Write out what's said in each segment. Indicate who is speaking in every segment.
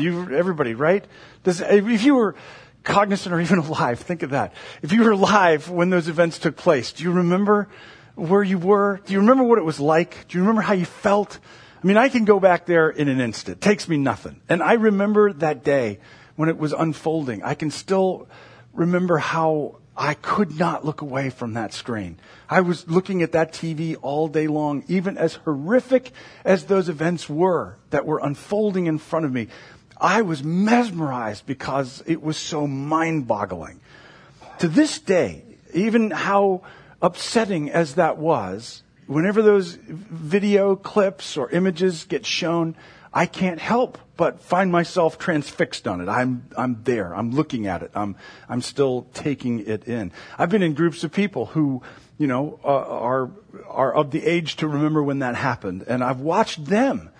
Speaker 1: You, everybody, right? If you were cognizant or even alive, think of that. If you were alive when those events took place, do you remember where you were? Do you remember what it was like? Do you remember how you felt? I mean, I can go back there in an instant. It takes me nothing. And I remember that day when it was unfolding. I can still remember how I could not look away from that screen. I was looking at that TV all day long, even as horrific as those events were that were unfolding in front of me. I was mesmerized because it was so mind boggling. To this day, even how upsetting as that was, whenever those video clips or images get shown, I can't help but find myself transfixed on it. I'm, I'm there. I'm looking at it. I'm, I'm still taking it in. I've been in groups of people who, you know, uh, are, are of the age to remember when that happened. And I've watched them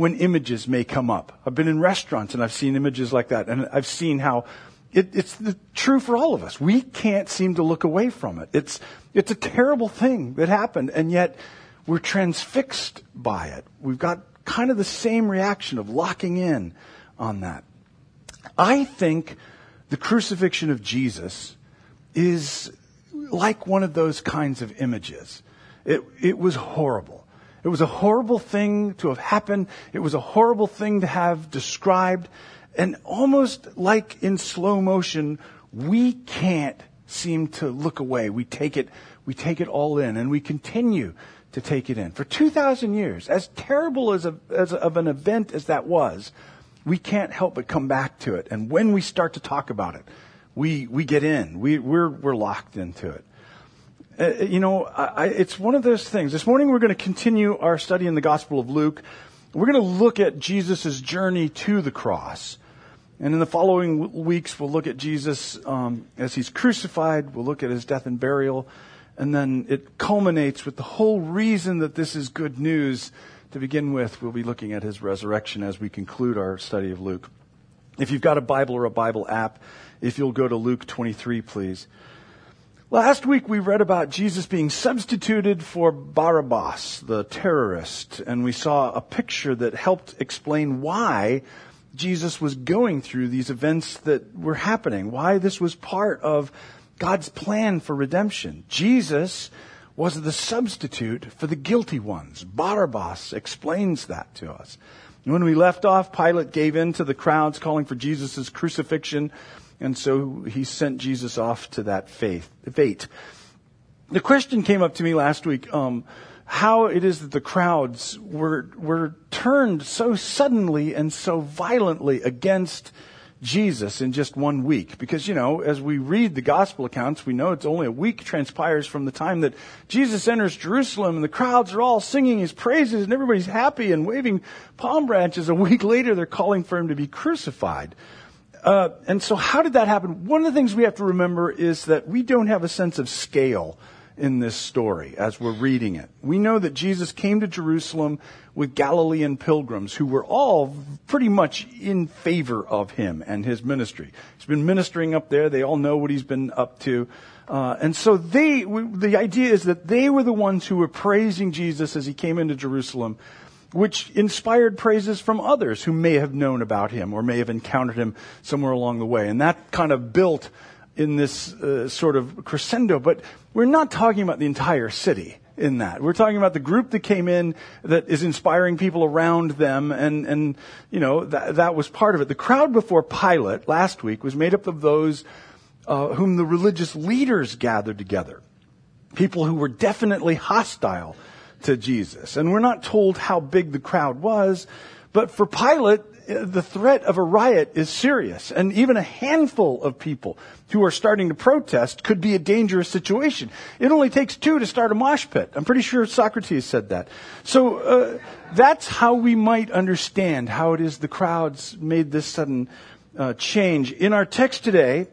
Speaker 1: when images may come up. I've been in restaurants and I've seen images like that. And I've seen how it, it's the, true for all of us. We can't seem to look away from it. It's, it's a terrible thing that happened. And yet we're transfixed by it. We've got kind of the same reaction of locking in on that. I think the crucifixion of Jesus is like one of those kinds of images. It, it was horrible. It was a horrible thing to have happened. It was a horrible thing to have described. And almost like in slow motion, we can't seem to look away. We take it, we take it all in and we continue to take it in. For 2,000 years, as terrible as, a, as a, of an event as that was, we can't help but come back to it. And when we start to talk about it, we, we get in. We, we're, we're locked into it. Uh, you know, I, it's one of those things. This morning we're going to continue our study in the Gospel of Luke. We're going to look at Jesus' journey to the cross. And in the following weeks, we'll look at Jesus um, as he's crucified. We'll look at his death and burial. And then it culminates with the whole reason that this is good news. To begin with, we'll be looking at his resurrection as we conclude our study of Luke. If you've got a Bible or a Bible app, if you'll go to Luke 23, please. Last week we read about Jesus being substituted for Barabbas, the terrorist, and we saw a picture that helped explain why Jesus was going through these events that were happening, why this was part of God's plan for redemption. Jesus was the substitute for the guilty ones. Barabbas explains that to us. When we left off, Pilate gave in to the crowds calling for Jesus' crucifixion, and so he sent Jesus off to that faith, fate. The question came up to me last week, um, how it is that the crowds were, were turned so suddenly and so violently against Jesus in just one week. Because, you know, as we read the gospel accounts, we know it's only a week transpires from the time that Jesus enters Jerusalem and the crowds are all singing his praises and everybody's happy and waving palm branches. A week later, they're calling for him to be crucified. Uh, and so how did that happen? One of the things we have to remember is that we don't have a sense of scale in this story as we're reading it. We know that Jesus came to Jerusalem with Galilean pilgrims who were all pretty much in favor of him and his ministry. He's been ministering up there. They all know what he's been up to. Uh, and so they, the idea is that they were the ones who were praising Jesus as he came into Jerusalem, which inspired praises from others who may have known about him or may have encountered him somewhere along the way. And that kind of built in this uh, sort of crescendo. But we're not talking about the entire city in that. We're talking about the group that came in that is inspiring people around them, and, and you know, that, that was part of it. The crowd before Pilate last week was made up of those uh, whom the religious leaders gathered together. People who were definitely hostile to Jesus. And we're not told how big the crowd was, but for Pilate, the threat of a riot is serious, and even a handful of people who are starting to protest could be a dangerous situation. It only takes two to start a mosh pit. I'm pretty sure Socrates said that. So uh, that's how we might understand how it is the crowds made this sudden uh, change. In our text today,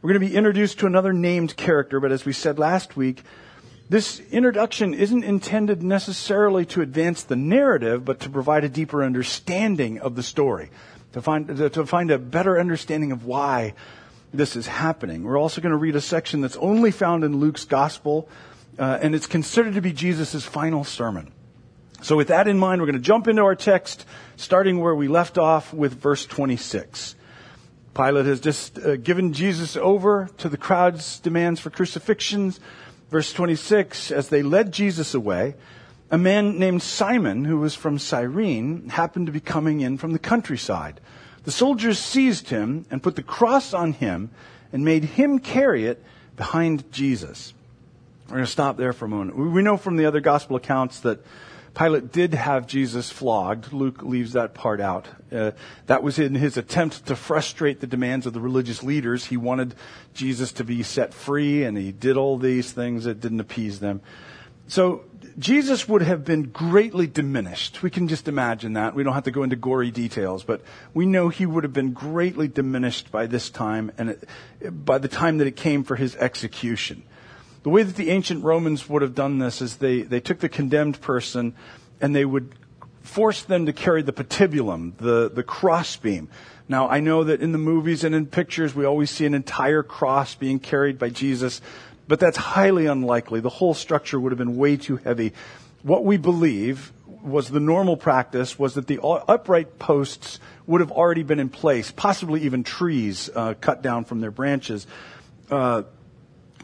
Speaker 1: we're going to be introduced to another named character, but as we said last week, this introduction isn't intended necessarily to advance the narrative, but to provide a deeper understanding of the story, to find, to find a better understanding of why this is happening. We're also going to read a section that's only found in Luke's gospel, uh, and it's considered to be Jesus' final sermon. So with that in mind, we're going to jump into our text, starting where we left off with verse 26. Pilate has just uh, given Jesus over to the crowd's demands for crucifixions. Verse 26, as they led Jesus away, a man named Simon, who was from Cyrene, happened to be coming in from the countryside. The soldiers seized him and put the cross on him and made him carry it behind Jesus. We're going to stop there for a moment. We know from the other gospel accounts that Pilate did have Jesus flogged. Luke leaves that part out. Uh, that was in his attempt to frustrate the demands of the religious leaders. He wanted Jesus to be set free, and he did all these things that didn't appease them. So Jesus would have been greatly diminished. We can just imagine that. We don't have to go into gory details, but we know he would have been greatly diminished by this time and it, by the time that it came for his execution. The way that the ancient Romans would have done this is they, they took the condemned person and they would force them to carry the patibulum, the, the crossbeam. Now, I know that in the movies and in pictures, we always see an entire cross being carried by Jesus, but that's highly unlikely. The whole structure would have been way too heavy. What we believe was the normal practice was that the upright posts would have already been in place, possibly even trees uh, cut down from their branches. Uh,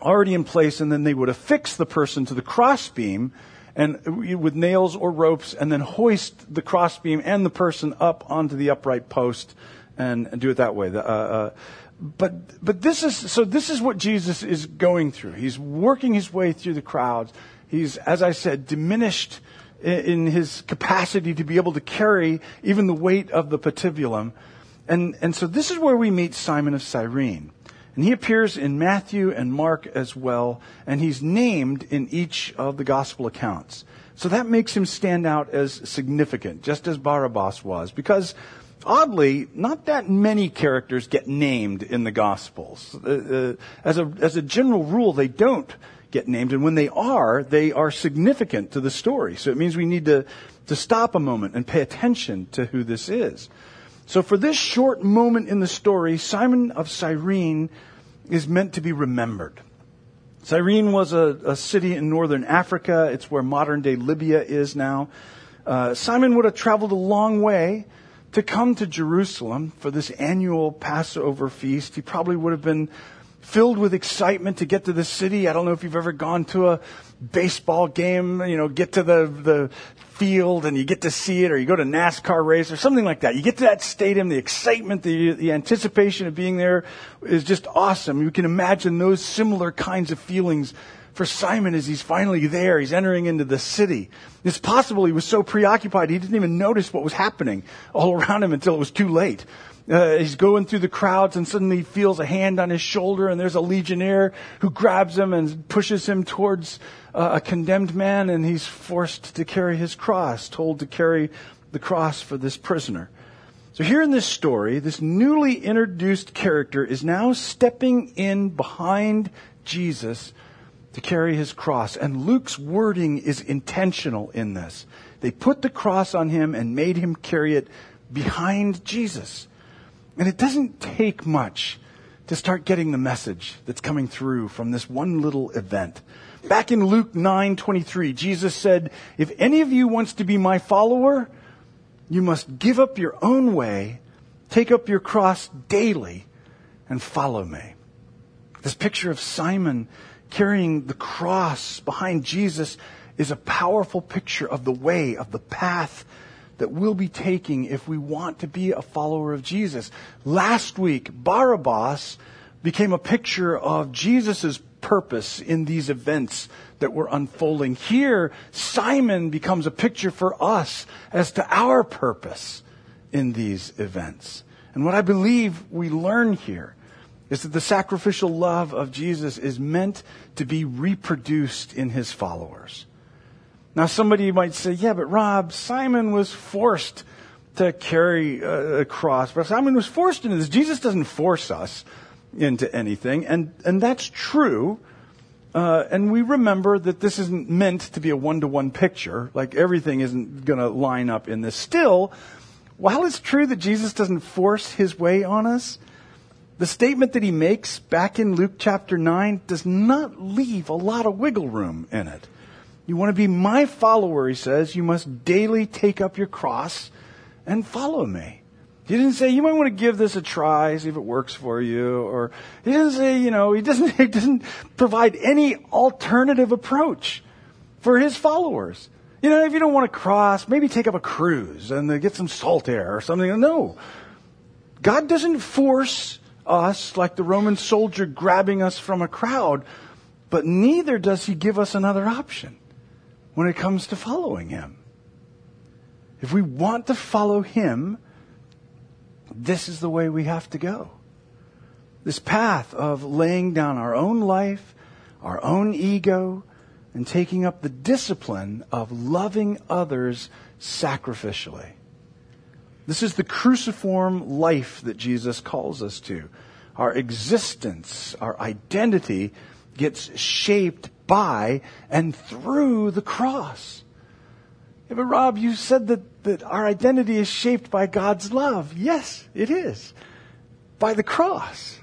Speaker 1: already in place, and then they would affix the person to the crossbeam and with nails or ropes, and then hoist the crossbeam and the person up onto the upright post and, and do it that way. The, uh, uh, but but this is so. This is what Jesus is going through. He's working his way through the crowds. He's, as I said, diminished in his capacity to be able to carry even the weight of the patibulum. And, and so this is where we meet Simon of Cyrene. And he appears in Matthew and Mark as well, and he's named in each of the gospel accounts. So that makes him stand out as significant, just as Barabbas was, because oddly, not that many characters get named in the gospels. Uh, uh, as, a, as a general rule, they don't get named, and when they are, they are significant to the story. So it means we need to, to stop a moment and pay attention to who this is. So for this short moment in the story, Simon of Cyrene is meant to be remembered. Cyrene was a, a city in northern Africa. It's where modern day Libya is now. Uh, Simon would have traveled a long way to come to Jerusalem for this annual Passover feast. He probably would have been filled with excitement to get to the city. I don't know if you've ever gone to a baseball game, you know, get to the, the field and you get to see it, or you go to NASCAR race or something like that. You get to that stadium, the excitement, the, the anticipation of being there is just awesome. You can imagine those similar kinds of feelings for Simon as he's finally there. He's entering into the city. It's possible he was so preoccupied he didn't even notice what was happening all around him until it was too late. Uh, he's going through the crowds and suddenly he feels a hand on his shoulder and there's a legionnaire who grabs him and pushes him towards uh, a condemned man and he's forced to carry his cross, told to carry the cross for this prisoner. So here in this story, this newly introduced character is now stepping in behind Jesus to carry his cross. And Luke's wording is intentional in this. They put the cross on him and made him carry it behind Jesus. And it doesn't take much to start getting the message that's coming through from this one little event. Back in Luke 9:23, Jesus said, "If any of you wants to be my follower, you must give up your own way, take up your cross daily, and follow me." This picture of Simon carrying the cross behind Jesus is a powerful picture of the way, of the path that we'll be taking if we want to be a follower of Jesus. Last week, Barabbas became a picture of Jesus' purpose in these events that were unfolding. Here, Simon becomes a picture for us as to our purpose in these events. And what I believe we learn here is that the sacrificial love of Jesus is meant to be reproduced in his followers. Now, somebody might say, yeah, but Rob, Simon was forced to carry a, cross. But Simon was forced into this. Jesus doesn't force us into anything. And, and that's true. Uh, and we remember that this isn't meant to be a one to one picture. Like everything isn't going to line up in this. Still, while it's true that Jesus doesn't force his way on us, the statement that he makes back in Luke chapter 9 does not leave a lot of wiggle room in it. You want to be my follower, he says, you must daily take up your cross and follow me. He didn't say you might want to give this a try, see if it works for you, or he doesn't say, you know, he doesn't, he doesn't provide any alternative approach for his followers. You know, if you don't want to cross, maybe take up a cruise and uh, get some salt air or something. No. God doesn't force us like the Roman soldier grabbing us from a crowd, but neither does he give us another option when it comes to following him. If we want to follow him, this is the way we have to go. This path of laying down our own life, our own ego, and taking up the discipline of loving others sacrificially. This is the cruciform life that Jesus calls us to. Our existence, our identity gets shaped by and through the cross. Yeah, but Rob, you said that, that our identity is shaped by God's love. Yes, it is. By the cross.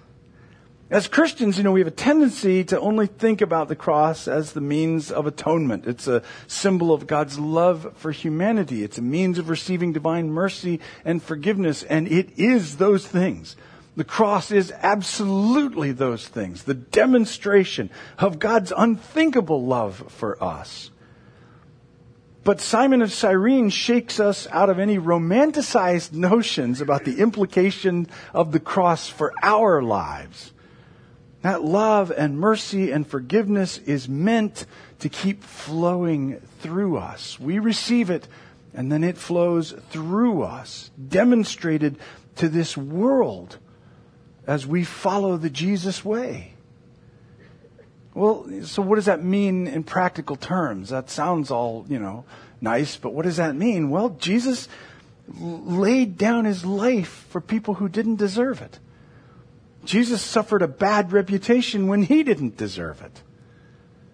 Speaker 1: As Christians, you know, we have a tendency to only think about the cross as the means of atonement. It's a symbol of God's love for humanity. It's a means of receiving divine mercy and forgiveness, and it is those things. The cross is absolutely those things. The demonstration of God's unthinkable love for us. But Simon of Cyrene shakes us out of any romanticized notions about the implication of the cross for our lives. That love and mercy and forgiveness is meant to keep flowing through us. We receive it and then it flows through us, demonstrated to this world as we follow the Jesus way. Well, so what does that mean in practical terms? That sounds all, you know, nice, but what does that mean? Well, Jesus laid down his life for people who didn't deserve it. Jesus suffered a bad reputation when he didn't deserve it.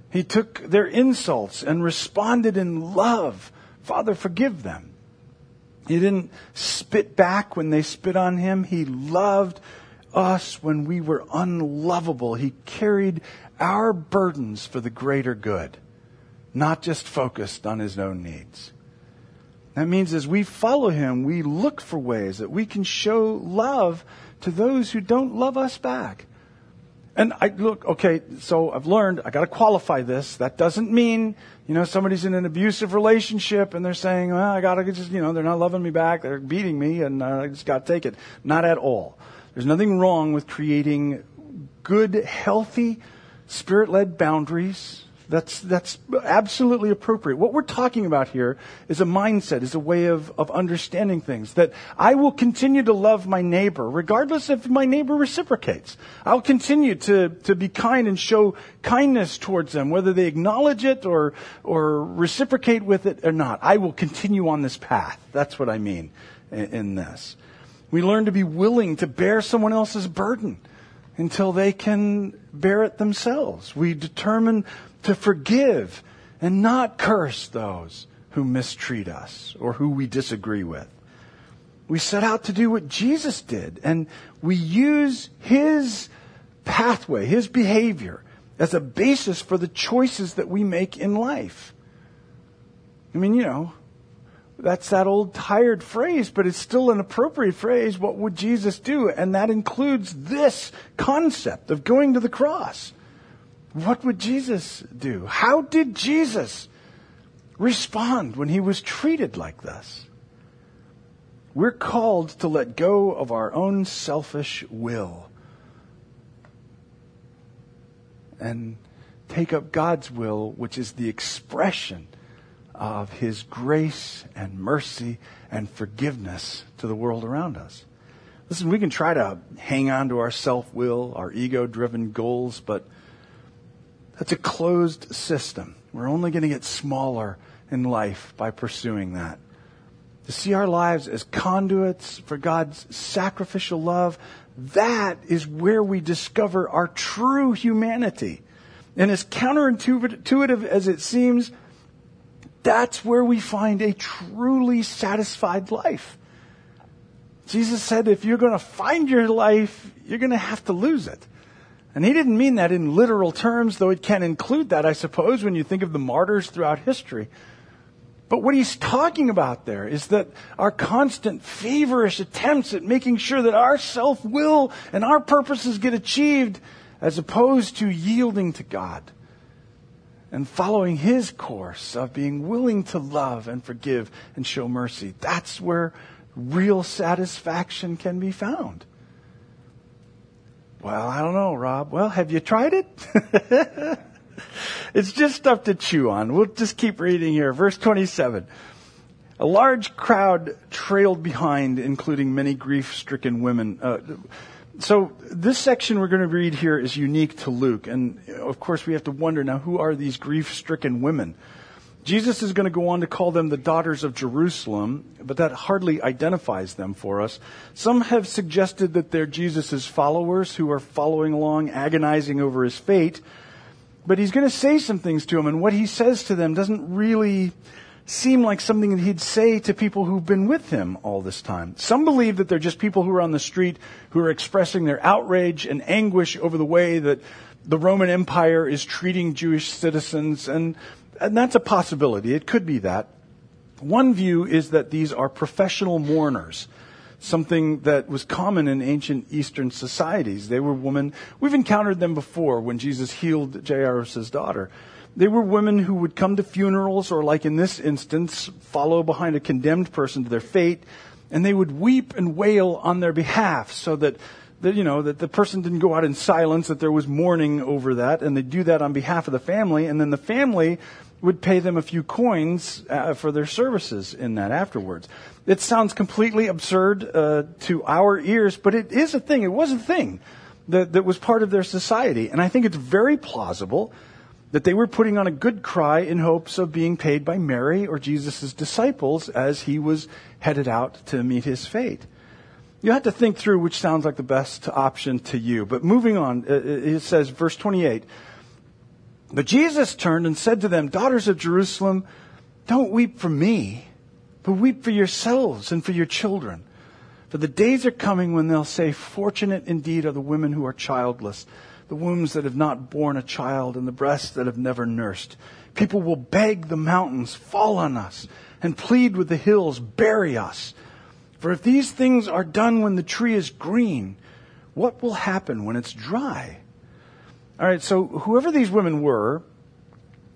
Speaker 1: He took their insults and responded in love. Father, forgive them. He didn't spit back when they spit on him. He loved us when we were unlovable. He carried our burdens for the greater good, not just focused on his own needs. That means as we follow him, we look for ways that we can show love to those who don't love us back. And I look, okay, so I've learned, I gotta qualify this. That doesn't mean, you know, somebody's in an abusive relationship and they're saying, well, I gotta just, you know, they're not loving me back, they're beating me and uh, I just gotta take it. Not at all. There's nothing wrong with creating good, healthy, spirit-led boundaries that's, that's absolutely appropriate. What we're talking about here is a mindset, is a way of, of understanding things. That I will continue to love my neighbor, regardless if my neighbor reciprocates. I'll continue to, to be kind and show kindness towards them, whether they acknowledge it or, or reciprocate with it or not. I will continue on this path. That's what I mean in, in this. We learn to be willing to bear someone else's burden until they can bear it themselves. We determine to forgive and not curse those who mistreat us or who we disagree with. We set out to do what Jesus did, and we use his pathway, his behavior, as a basis for the choices that we make in life. I mean, you know, that's that old tired phrase, but it's still an appropriate phrase. What would Jesus do? And that includes this concept of going to the cross. What would Jesus do? How did Jesus respond when he was treated like this? We're called to let go of our own selfish will and take up God's will, which is the expression of his grace and mercy and forgiveness to the world around us. Listen, we can try to hang on to our self will, our ego driven goals, but that's a closed system. We're only going to get smaller in life by pursuing that. To see our lives as conduits for God's sacrificial love, that is where we discover our true humanity. And as counterintuitive as it seems, that's where we find a truly satisfied life. Jesus said if you're going to find your life, you're going to have to lose it. And he didn't mean that in literal terms, though it can include that, I suppose, when you think of the martyrs throughout history. But what he's talking about there is that our constant feverish attempts at making sure that our self will and our purposes get achieved as opposed to yielding to God and following his course of being willing to love and forgive and show mercy. That's where real satisfaction can be found. Well, I don't know, Rob. Well, have you tried it? it's just stuff to chew on. We'll just keep reading here. Verse 27. A large crowd trailed behind, including many grief stricken women. Uh, so this section we're going to read here is unique to Luke. And of course, we have to wonder now who are these grief stricken women? Jesus is going to go on to call them the daughters of Jerusalem, but that hardly identifies them for us. Some have suggested that they're Jesus' followers who are following along, agonizing over his fate. But he's going to say some things to them, and what he says to them doesn't really seem like something that he'd say to people who've been with him all this time. Some believe that they're just people who are on the street who are expressing their outrage and anguish over the way that the Roman Empire is treating Jewish citizens, and and that's a possibility. It could be that. One view is that these are professional mourners, something that was common in ancient Eastern societies. They were women, we've encountered them before when Jesus healed Jairus' daughter. They were women who would come to funerals or, like in this instance, follow behind a condemned person to their fate, and they would weep and wail on their behalf so that that you know that the person didn't go out in silence that there was mourning over that and they do that on behalf of the family and then the family would pay them a few coins uh, for their services in that afterwards. It sounds completely absurd uh, to our ears, but it is a thing. It was a thing that, that was part of their society. And I think it's very plausible that they were putting on a good cry in hopes of being paid by Mary or Jesus' disciples as he was headed out to meet his fate. You have to think through which sounds like the best option to you. But moving on, uh, it says, verse 28, but Jesus turned and said to them, Daughters of Jerusalem, don't weep for me, but weep for yourselves and for your children. For the days are coming when they'll say, Fortunate indeed are the women who are childless, the wombs that have not borne a child, and the breasts that have never nursed. People will beg the mountains, Fall on us, and plead with the hills, Bury us. For if these things are done when the tree is green, what will happen when it's dry? All right, so whoever these women were,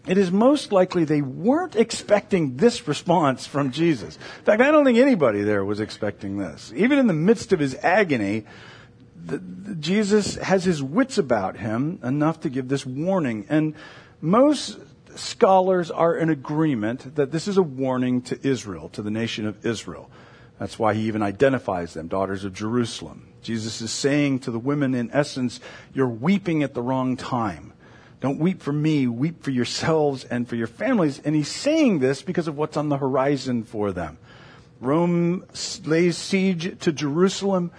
Speaker 1: it is most likely they weren't expecting this response from Jesus. In fact, I don't think anybody there was expecting this. Even in the midst of his agony, the, the, Jesus has his wits about him enough to give this warning. And most scholars are in agreement that this is a warning to Israel, to the nation of Israel. That's why he even identifies them, daughters of Jerusalem. Jesus is saying to the women, in essence, you're weeping at the wrong time. Don't weep for me, weep for yourselves and for your families. And he's saying this because of what's on the horizon for them. Rome lays siege to Jerusalem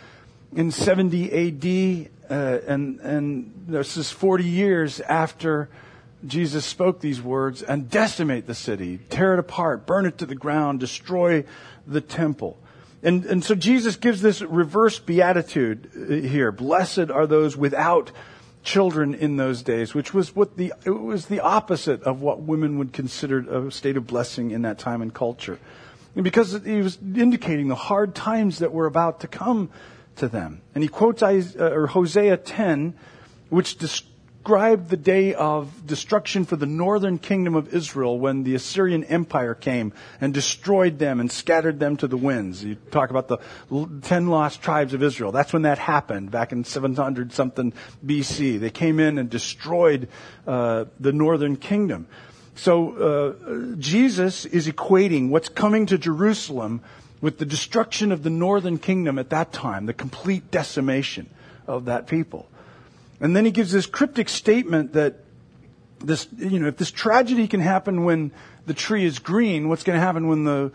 Speaker 1: in 70 AD, uh, and, and this is 40 years after Jesus spoke these words, and decimate the city, tear it apart, burn it to the ground, destroy the temple. And, and so Jesus gives this reverse beatitude uh, here. Blessed are those without children in those days, which was what the, it was the opposite of what women would consider a state of blessing in that time and culture. And because he was indicating the hard times that were about to come to them. And he quotes uh, Hosea 10, which described the day of destruction for the northern kingdom of Israel when the Assyrian Empire came and destroyed them and scattered them to the winds. You talk about the ten lost tribes of Israel. That's when that happened back in 700 something BC. They came in and destroyed uh, the northern kingdom. So uh, Jesus is equating what's coming to Jerusalem with the destruction of the northern kingdom at that time, the complete decimation of that people. And then he gives this cryptic statement that this, you know, if this tragedy can happen when the tree is green, what's going to happen when the,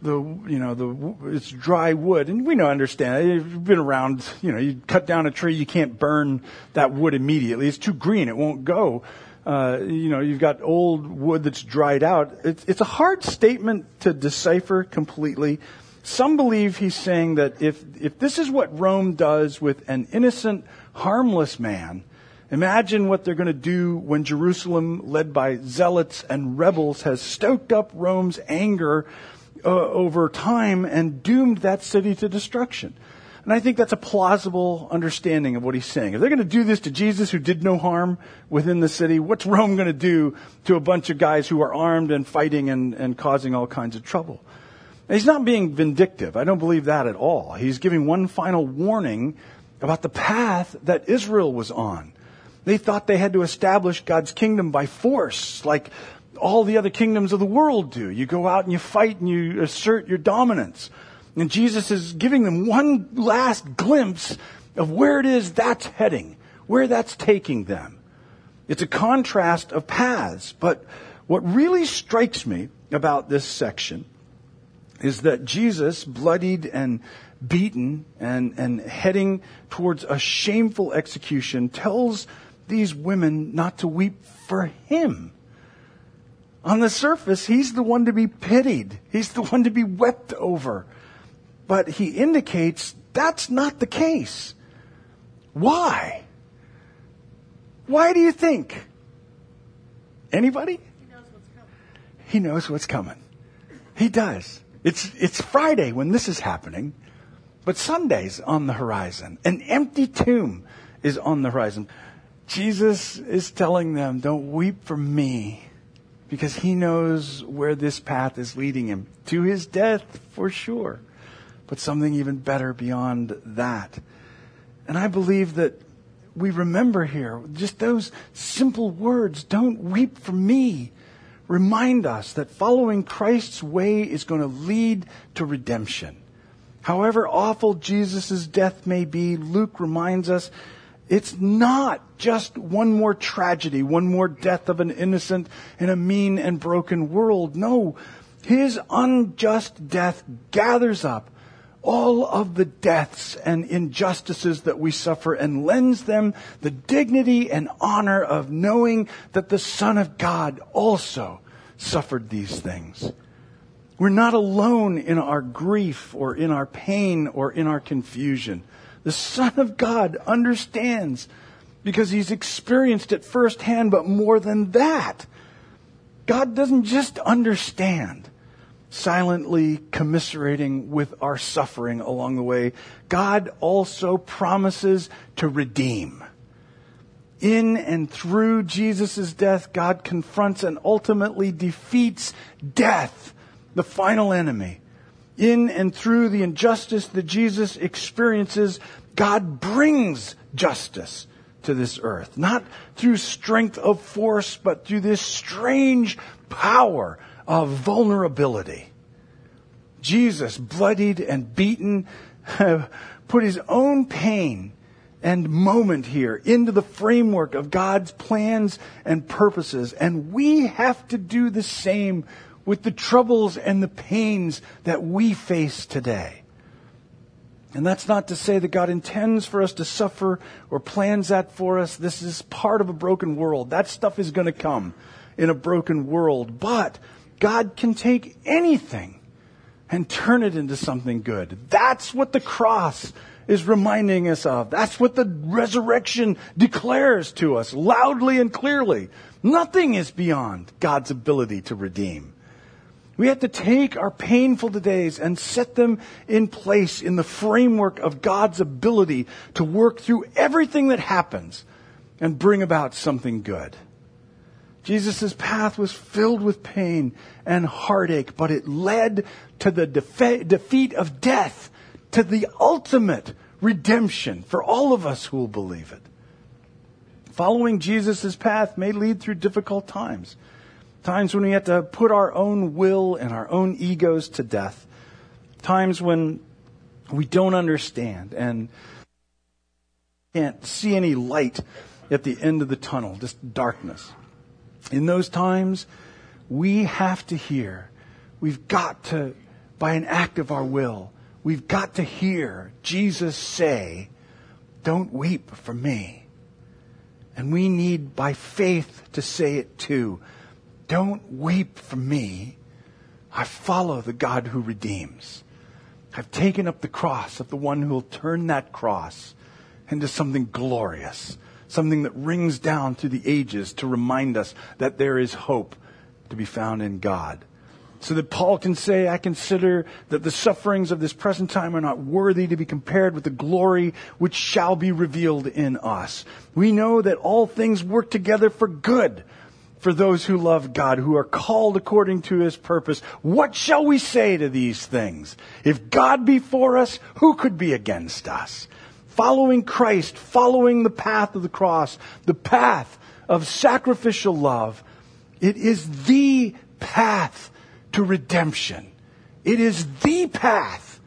Speaker 1: the, you know, the, it's dry wood? And we know, understand, you've been around, you know, you cut down a tree, you can't burn that wood immediately. It's too green, it won't go. Uh, you know, you've got old wood that's dried out. It's, it's a hard statement to decipher completely. Some believe he's saying that if, if this is what Rome does with an innocent harmless man, Imagine what they're going to do when Jerusalem, led by zealots and rebels, has stoked up Rome's anger uh, over time and doomed that city to destruction. And I think that's a plausible understanding of what he's saying. If they're going to do this to Jesus who did no harm within the city, what's Rome going to do to a bunch of guys who are armed and fighting and, and causing all kinds of trouble? Now, he's not being vindictive. I don't believe that at all. He's giving one final warning about the path that Israel was on. They thought they had to establish God's kingdom by force, like all the other kingdoms of the world do. You go out and you fight and you assert your dominance. And Jesus is giving them one last glimpse of where it is that's heading, where that's taking them. It's a contrast of paths, but what really strikes me about this section is that Jesus, bloodied and beaten and, and heading towards a shameful execution, tells these women not to weep for him. On the surface, he's the one to be pitied. He's the one to be wept over. But he indicates that's not the case. Why? Why do you think? Anybody?
Speaker 2: He knows what's coming.
Speaker 1: He knows what's coming. He does. It's, it's Friday when this is happening, but Sunday's on the horizon. An empty tomb is on the horizon. Jesus is telling them, don't weep for me because he knows where this path is leading him to his death for sure but something even better beyond that. And I believe that we remember here just those simple words, don't weep for me, remind us that following Christ's way is going to lead to redemption. However awful Jesus' death may be, Luke reminds us it's not just one more tragedy, one more death of an innocent in a mean and broken world. No, his unjust death gathers up all of the deaths and injustices that we suffer and lends them the dignity and honor of knowing that the Son of God also suffered these things. We're not alone in our grief or in our pain or in our confusion. The Son of God understands because he's experienced it firsthand, but more than that, God doesn't just understand silently commiserating with our suffering along the way, God also promises to redeem. In and through Jesus' death, God confronts and ultimately defeats death, the final enemy. In and through the injustice that Jesus experiences, God brings justice to this earth. Not through strength of force, but through this strange power of vulnerability. Jesus, bloodied and beaten, put his own pain and moment here into the framework of God's plans and purposes. And we have to do the same with the troubles and the pains that we face today. And that's not to say that God intends for us to suffer or plans that for us. This is part of a broken world. That stuff is going to come in a broken world. But God can take anything and turn it into something good. That's what the cross is reminding us of. That's what the resurrection declares to us loudly and clearly. Nothing is beyond God's ability to redeem. We have to take our painful days and set them in place in the framework of God's ability to work through everything that happens and bring about something good. Jesus' path was filled with pain and heartache, but it led to the defe- defeat of death, to the ultimate redemption for all of us who will believe it. Following Jesus' path may lead through difficult times. Times when we have to put our own will and our own egos to death. Times when we don't understand and can't see any light at the end of the tunnel, just darkness. In those times, we have to hear. We've got to, by an act of our will, we've got to hear Jesus say, Don't weep for me. And we need, by faith, to say it too. Don't weep for me. I follow the God who redeems. I've taken up the cross of the one who will turn that cross into something glorious, something that rings down through the ages to remind us that there is hope to be found in God. So that Paul can say, I consider that the sufferings of this present time are not worthy to be compared with the glory which shall be revealed in us. We know that all things work together for good for those who love God, who are called according to his purpose. What shall we say to these things? If God be for us, who could be against us? Following Christ, following the path of the cross, the path of sacrificial love, it is the path to redemption. It is the path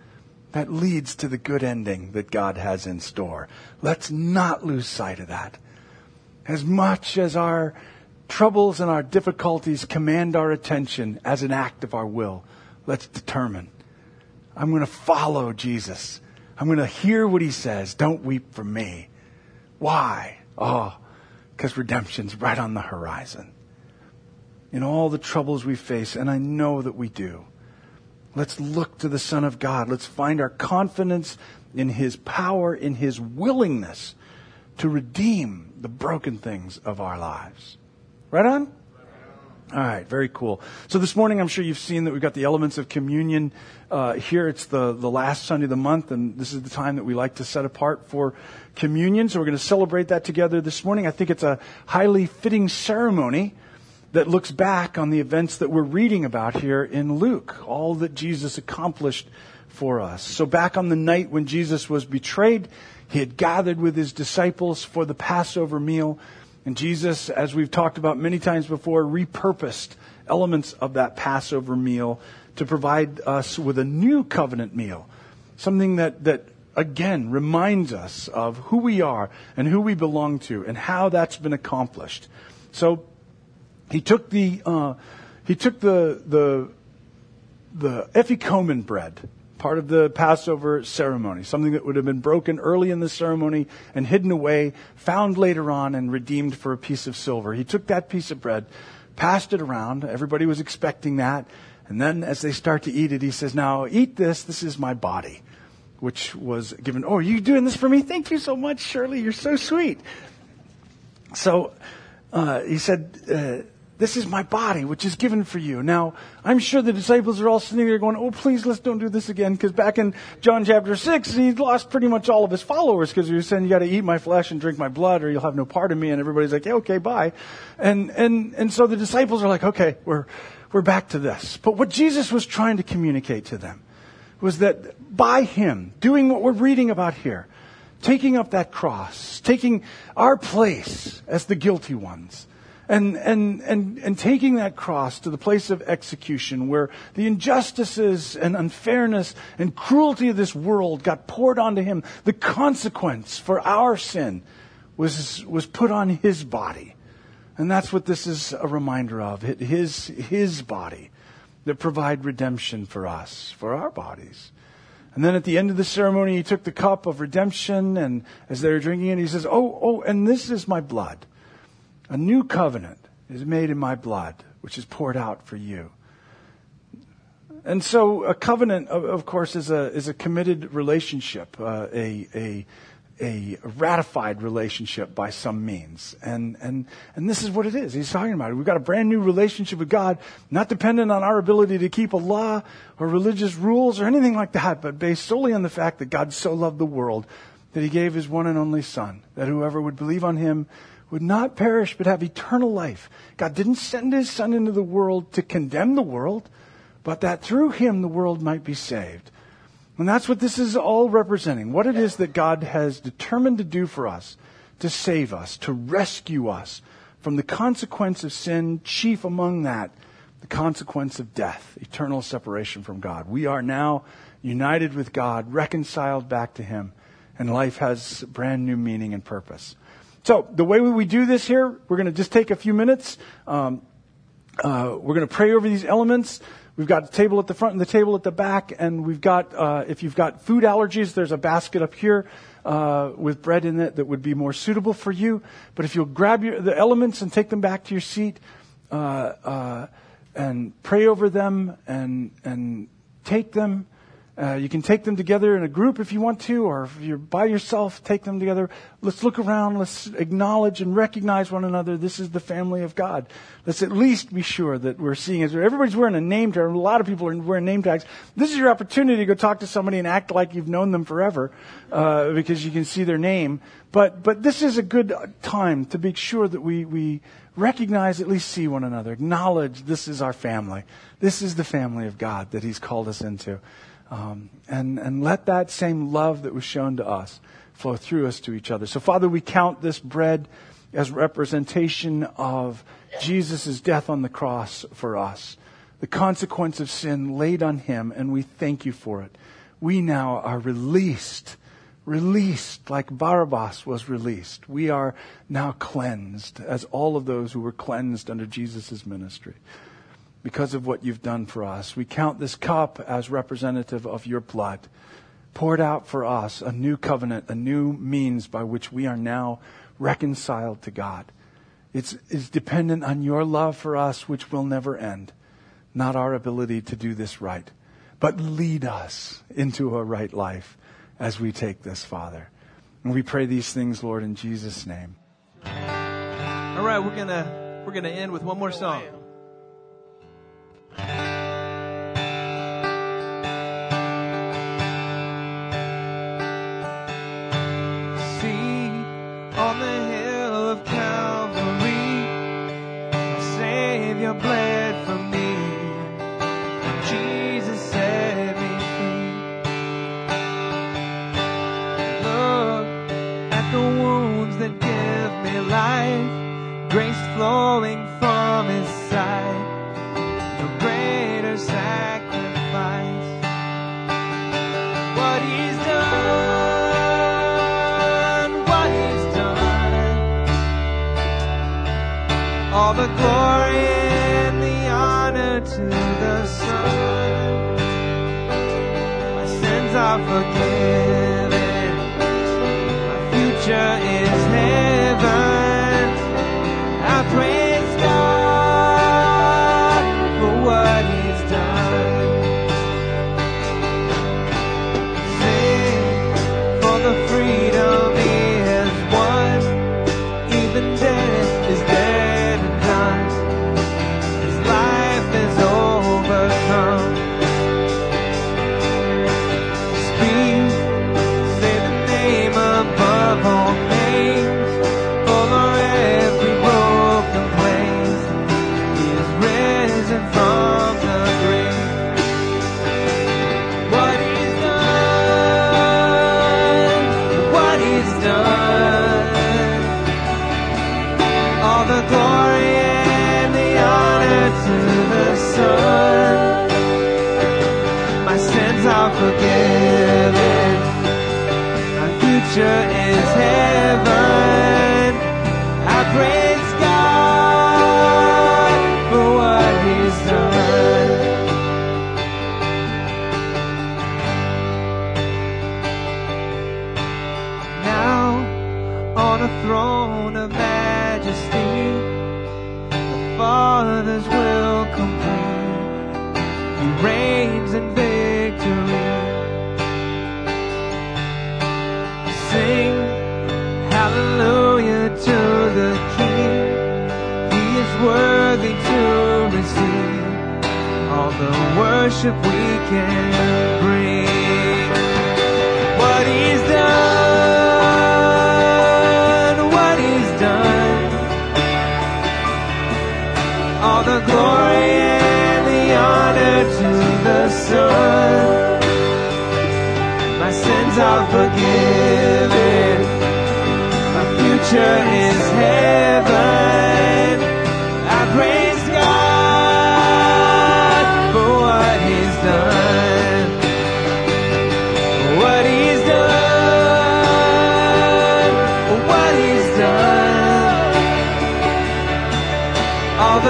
Speaker 1: that leads to the good ending that God has in store. Let's not lose sight of that. As much as our troubles and our difficulties command our attention as an act of our will, let's determine I'm going to follow Jesus. I'm going to hear what he says. Don't weep for me. Why? Oh, because redemption's right on the horizon in all the troubles we face, and I know that we do. Let's look to the Son of God. Let's find our confidence in His power, in His willingness to redeem the broken things of our lives. Right on? All right, very cool. So this morning, I'm sure you've seen that we've got the elements of communion uh, here. It's the, the last Sunday of the month, and this is the time that we like to set apart for communion. So we're going to celebrate that together this morning. I think it's a highly fitting ceremony that looks back on the events that we're reading about here in Luke, all that Jesus accomplished for us. So back on the night when Jesus was betrayed, he had gathered with his disciples for the Passover meal. And Jesus, as we've talked about many times before, repurposed elements of that Passover meal to provide us with a new covenant meal. Something that, that again reminds us of who we are and who we belong to and how that's been accomplished. So he took the uh, he took the the the afikomen bread, part of the Passover ceremony, something that would have been broken early in the ceremony and hidden away, found later on and redeemed for a piece of silver. He took that piece of bread, passed it around. Everybody was expecting that. And then as they start to eat it, he says, Now eat this. This is my body, which was given. Oh, are you doing this for me? Thank you so much, Shirley. You're so sweet. So uh, he said, uh, this is my body, which is given for you. Now, I'm sure the disciples are all sitting there going, oh, please, let's don't do this again. Because back in John chapter 6, he lost pretty much all of his followers because he was saying, you got to eat my flesh and drink my blood or you'll have no part of me. And everybody's like, yeah, okay, bye. And, and, and so the disciples are like, okay, we're, we're back to this. But what Jesus was trying to communicate to them was that by him, doing what we're reading about here, taking up that cross, taking our place as the guilty ones, and, and, and, and taking that cross to the place of execution where the injustices and unfairness and cruelty of this world got poured onto him. The consequence for our sin was, was put on his body. And that's what this is a reminder of. His, his body that provide redemption for us, for our bodies. And then at the end of the ceremony, he took the cup of redemption, and as they were drinking it, he says, Oh, oh, and this is my blood a new covenant is made in my blood, which is poured out for you. And so a covenant, of course, is a, is a committed relationship, uh, a, a, a ratified relationship by some means. And, and, and this is what it is. He's talking about it. We've got a brand new relationship with God, not dependent on our ability to keep a law or religious rules or anything like that, but based solely on the fact that God so loved the world that he gave his one and only son, that whoever would believe on him would not perish but have eternal life. God didn't send his son into the world to condemn the world, but that through him the world might be saved. And that's what this is all representing. What it is that God has determined to do for us, to save us, to rescue us from the consequence of sin, chief among that, the consequence of death, eternal separation from God. We are now united with God, reconciled back to him, and life has brand new meaning and purpose. So the way we do this here, we're going to just take a few minutes. Um, uh, we're going to pray over these elements. We've got a table at the front and the table at the back, and we've got, uh, if you've got food allergies, there's a basket up here uh, with bread in it that would be more suitable for you. But if you'll grab your, the elements and take them back to your seat, uh, uh, and pray over them and and take them Uh, you can take them together in a group if you want to, or if you're by yourself, take them together. Let's look around. Let's acknowledge and recognize one another. This is the family of God. Let's at least be sure that we're seeing everybody's wearing a name tag. A lot of people are wearing name tags. This is your opportunity to go talk to somebody and act like you've known them forever, uh, because you can see their name. But but this is a good time to be sure that we we recognize, at least see one another, acknowledge this is our family. This is the family of God that He's called us into. Um, and, and let that same love that was shown to us flow through us to each other. So, Father, we count this bread as representation of Jesus' death on the cross for us, the consequence of sin laid on him, and we thank you for it. We now are released, released like Barabbas was released. We are now cleansed as all of those who were cleansed under Jesus' ministry because of what you've done for us. We count this cup as representative of your blood, poured out for us, a new covenant, a new means by which we are now reconciled to God. It's, it's dependent on your love for us, which will never end, not our ability to do this right. But lead us into a right life as we take this, Father. And we pray these things, Lord, in Jesus' name.
Speaker 2: All right, we're gonna we're gonna end with one more song. That give me life, grace flowing from His side. No greater sacrifice. What He's done, what He's done. All the glory glory and the honor to the Son. My sins are forgiven. My future is heaven.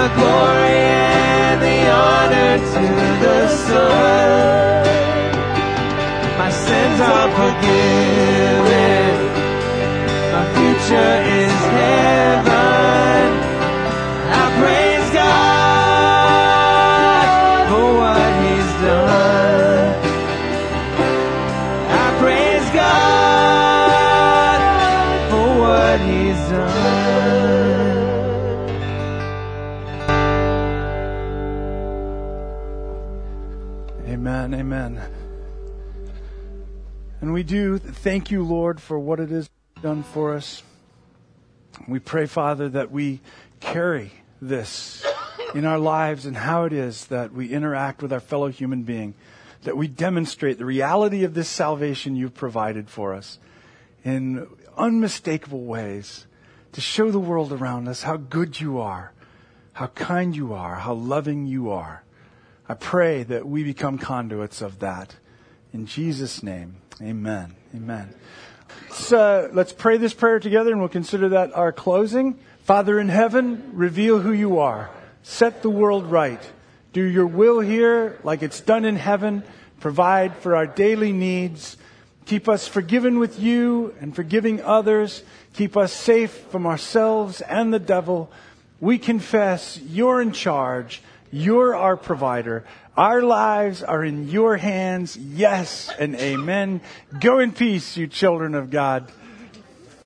Speaker 2: The glory and the honor to the Son. My sins are forgiven. My future is
Speaker 1: Amen. Amen. And we do thank you, Lord, for what it is done for us. We pray, Father, that we carry this in our lives and how it is that we interact with our fellow human being, that we demonstrate the reality of this salvation you've provided for us in unmistakable ways to show the world around us how good you are, how kind you are, how loving you are. I pray that we become conduits of that. In Jesus' name, amen. Amen. Uh, let's pray this prayer together and we'll consider that our closing. Father in heaven, reveal who you are. Set the world right. Do your will here like it's done in heaven. Provide for our daily needs. Keep us forgiven with you and forgiving others. Keep us safe from ourselves and the devil. We confess you're in charge. You're our provider. Our lives are in your hands. Yes and amen. Go in peace, you children of God.